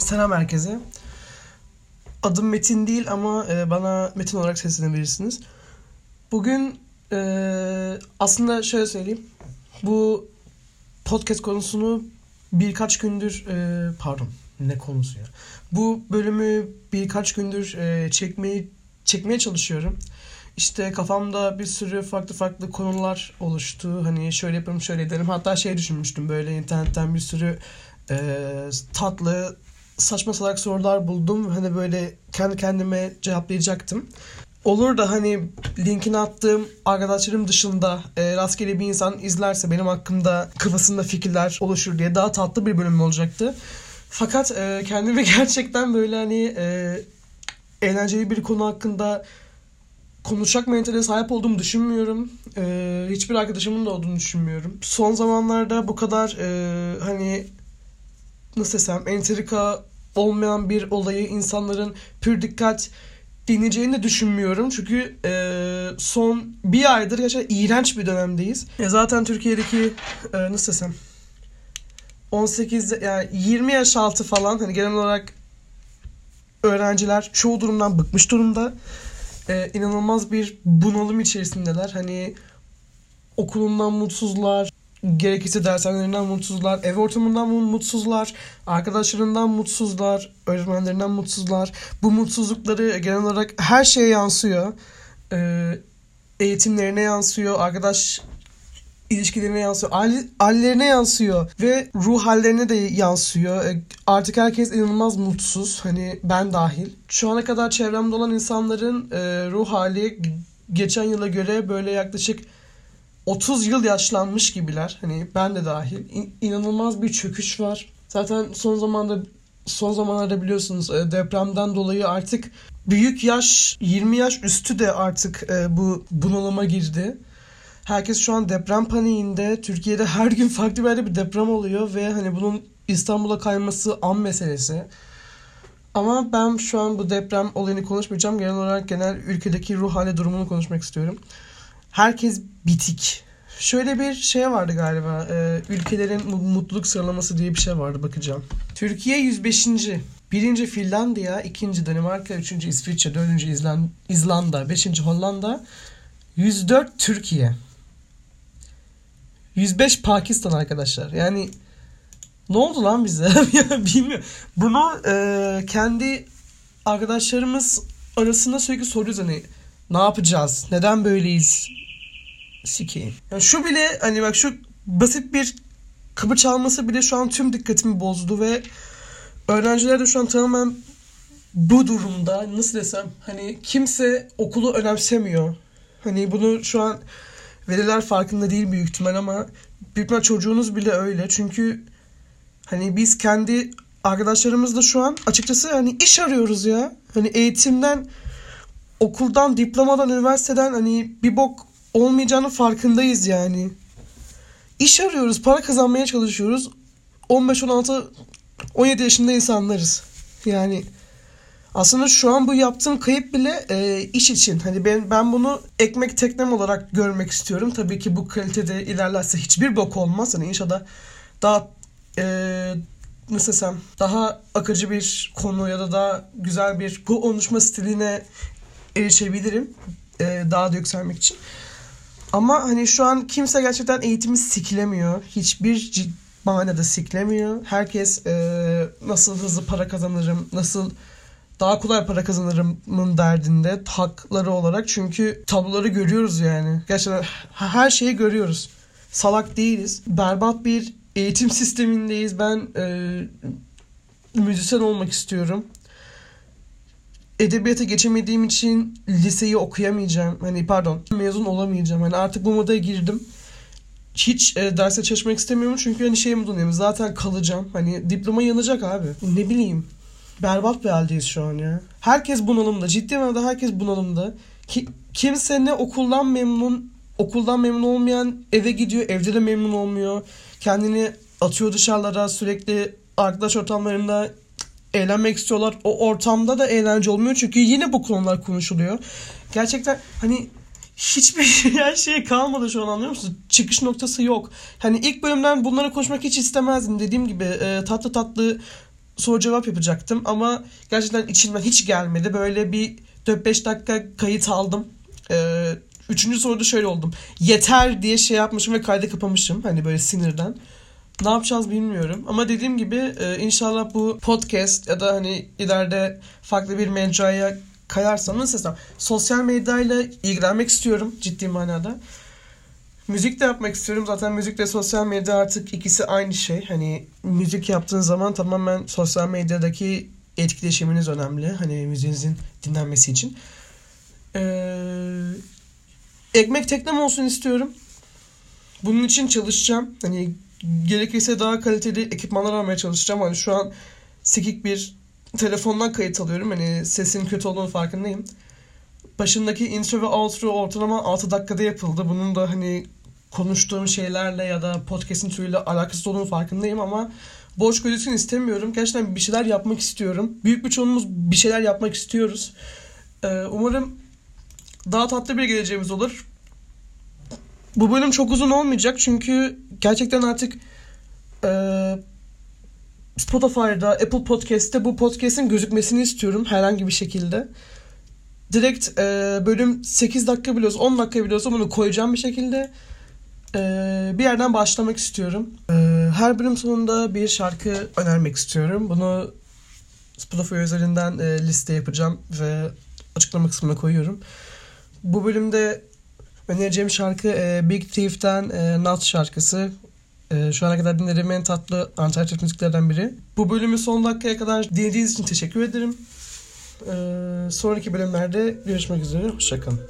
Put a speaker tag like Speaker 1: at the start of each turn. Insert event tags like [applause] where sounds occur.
Speaker 1: Selam herkese. Adım Metin değil ama e, bana Metin olarak seslenebilirsiniz. Bugün e, aslında şöyle söyleyeyim. Bu podcast konusunu birkaç gündür e, pardon ne konusu ya. Bu bölümü birkaç gündür çekmeyi çekmeye çalışıyorum. İşte kafamda bir sürü farklı farklı konular oluştu. Hani şöyle yaparım şöyle ederim. Hatta şey düşünmüştüm böyle internetten bir sürü e, tatlı saçma salak sorular buldum. Hani böyle kendi kendime cevaplayacaktım. Olur da hani linkini attığım arkadaşlarım dışında e, rastgele bir insan izlerse benim hakkımda kafasında fikirler oluşur diye daha tatlı bir bölüm olacaktı. Fakat e, kendimi [laughs] gerçekten böyle hani e, eğlenceli bir konu hakkında konuşacak mentale sahip olduğumu düşünmüyorum. E, hiçbir arkadaşımın da olduğunu düşünmüyorum. Son zamanlarda bu kadar e, hani nasıl desem entrika olmayan bir olayı insanların pür dikkat dinleyeceğini de düşünmüyorum. Çünkü e, son bir aydır gerçekten iğrenç bir dönemdeyiz. E, zaten Türkiye'deki e, nasıl desem 18 yani 20 yaş altı falan hani genel olarak öğrenciler çoğu durumdan bıkmış durumda. E, inanılmaz bir bunalım içerisindeler. Hani okulundan mutsuzlar, gerekirse dershanelerinden mutsuzlar, ev ortamından mutsuzlar, arkadaşlarından mutsuzlar, öğretmenlerinden mutsuzlar. Bu mutsuzlukları genel olarak her şeye yansıyor. Ee, eğitimlerine yansıyor, arkadaş ilişkilerine yansıyor, hallerine yansıyor ve ruh hallerine de yansıyor. Ee, artık herkes inanılmaz mutsuz, hani ben dahil. Şu ana kadar çevremde olan insanların e, ruh hali geçen yıla göre böyle yaklaşık 30 yıl yaşlanmış gibiler. Hani ben de dahil. İn- inanılmaz bir çöküş var. Zaten son zamanda son zamanlarda biliyorsunuz e, depremden dolayı artık büyük yaş 20 yaş üstü de artık e, bu bunalıma girdi. Herkes şu an deprem paniğinde. Türkiye'de [laughs] her gün farklı bir bir deprem oluyor ve hani bunun İstanbul'a kayması an meselesi. Ama ben şu an bu deprem olayını konuşmayacağım. Genel olarak genel ülkedeki ruh hali durumunu konuşmak istiyorum herkes bitik. Şöyle bir şey vardı galiba. E, ülkelerin mutluluk sıralaması diye bir şey vardı bakacağım. Türkiye 105. Birinci Finlandiya, ikinci Danimarka, üçüncü İsviçre, dördüncü İzland İzlanda, beşinci Hollanda, 104 Türkiye. 105 Pakistan arkadaşlar. Yani ne oldu lan bize? [laughs] Bilmiyorum. Bunu e, kendi arkadaşlarımız arasında sürekli soruyoruz hani ne yapacağız? Neden böyleyiz? Sikeyim. Yani şu bile hani bak şu basit bir kapı çalması bile şu an tüm dikkatimi bozdu ve öğrenciler de şu an tamamen bu durumda nasıl desem hani kimse okulu önemsemiyor. Hani bunu şu an veliler farkında değil büyük ihtimal ama büyük ihtimal çocuğunuz bile öyle. Çünkü hani biz kendi arkadaşlarımızla şu an açıkçası hani iş arıyoruz ya. Hani eğitimden okuldan, diplomadan, üniversiteden hani bir bok olmayacağını farkındayız yani. İş arıyoruz, para kazanmaya çalışıyoruz. 15, 16, 17 yaşında insanlarız. Yani aslında şu an bu yaptığım kayıp bile e, iş için. Hani ben ben bunu ekmek teknem olarak görmek istiyorum. Tabii ki bu kalitede ilerlerse hiçbir bok olmaz. Hani inşallah daha e, nasıl desem daha akıcı bir konu ya da daha güzel bir bu konuşma stiline erişebilirim. E, daha da yükselmek için. Ama hani şu an kimse gerçekten eğitimi siklemiyor. Hiçbir manada siklemiyor. Herkes e, nasıl hızlı para kazanırım, nasıl daha kolay para kazanırımın derdinde hakları olarak. Çünkü tabloları görüyoruz yani. Gerçekten her şeyi görüyoruz. Salak değiliz. Berbat bir eğitim [laughs] sistemindeyiz. Ben e, müzisyen olmak istiyorum edebiyata geçemediğim için liseyi okuyamayacağım. Hani pardon mezun olamayacağım. Hani artık bu modaya girdim. Hiç e, derse çalışmak istemiyorum çünkü hani şey modundayım. Zaten kalacağım. Hani diploma yanacak abi. Ne bileyim. Berbat bir haldeyiz şu an ya. Herkes bunalımda. Ciddi manada herkes bunalımda. Ki, kimse ne okuldan memnun, okuldan memnun olmayan eve gidiyor, evde de memnun olmuyor. Kendini atıyor dışarılara sürekli arkadaş ortamlarında eğlenmek istiyorlar. O ortamda da eğlence olmuyor çünkü yine bu konular konuşuluyor. Gerçekten hani hiçbir [laughs] şey, şey kalmadı şu an anlıyor musunuz? Çıkış noktası yok. Hani ilk bölümden bunları konuşmak hiç istemezdim. Dediğim gibi e, tatlı tatlı soru cevap yapacaktım ama gerçekten içimden hiç gelmedi. Böyle bir 4-5 dakika kayıt aldım. Ee, üçüncü soruda şöyle oldum. Yeter diye şey yapmışım ve kaydı kapamışım. Hani böyle sinirden. Ne yapacağız bilmiyorum. Ama dediğim gibi e, inşallah bu podcast ya da hani ileride farklı bir mecraya kayarsam nasıl desem sosyal medyayla ilgilenmek istiyorum ciddi manada. Müzik de yapmak istiyorum. Zaten müzikle sosyal medya artık ikisi aynı şey. Hani müzik yaptığın zaman tamamen sosyal medyadaki etkileşiminiz önemli. Hani müziğinizin dinlenmesi için. Ee, ekmek teknem olsun istiyorum. Bunun için çalışacağım. Hani gerekirse daha kaliteli ekipmanlar almaya çalışacağım. Hani şu an sikik bir telefondan kayıt alıyorum. Hani sesin kötü olduğunu farkındayım. Başındaki intro ve outro ortalama 6 dakikada yapıldı. Bunun da hani konuştuğum şeylerle ya da podcast'in türüyle alakasız olduğunu farkındayım ama boş gözüksün istemiyorum. Gerçekten bir şeyler yapmak istiyorum. Büyük bir çoğunluğumuz bir şeyler yapmak istiyoruz. Ee, umarım daha tatlı bir geleceğimiz olur. Bu bölüm çok uzun olmayacak çünkü gerçekten artık e, Spotify'da, Apple Podcast'te bu podcast'in gözükmesini istiyorum herhangi bir şekilde. Direkt e, bölüm 8 dakika biliyorsa 10 dakika biliyorsa bunu koyacağım bir şekilde e, bir yerden başlamak istiyorum. E, her bölüm sonunda bir şarkı önermek istiyorum. Bunu Spotify üzerinden e, liste yapacağım ve açıklama kısmına koyuyorum. Bu bölümde önereceğim şarkı e, Big Thief'ten e, Nut şarkısı. E, şu ana kadar dinlediğim en tatlı alternatif müziklerden biri. Bu bölümü son dakikaya kadar dinlediğiniz için teşekkür ederim. E, sonraki bölümlerde görüşmek üzere. Hoşçakalın.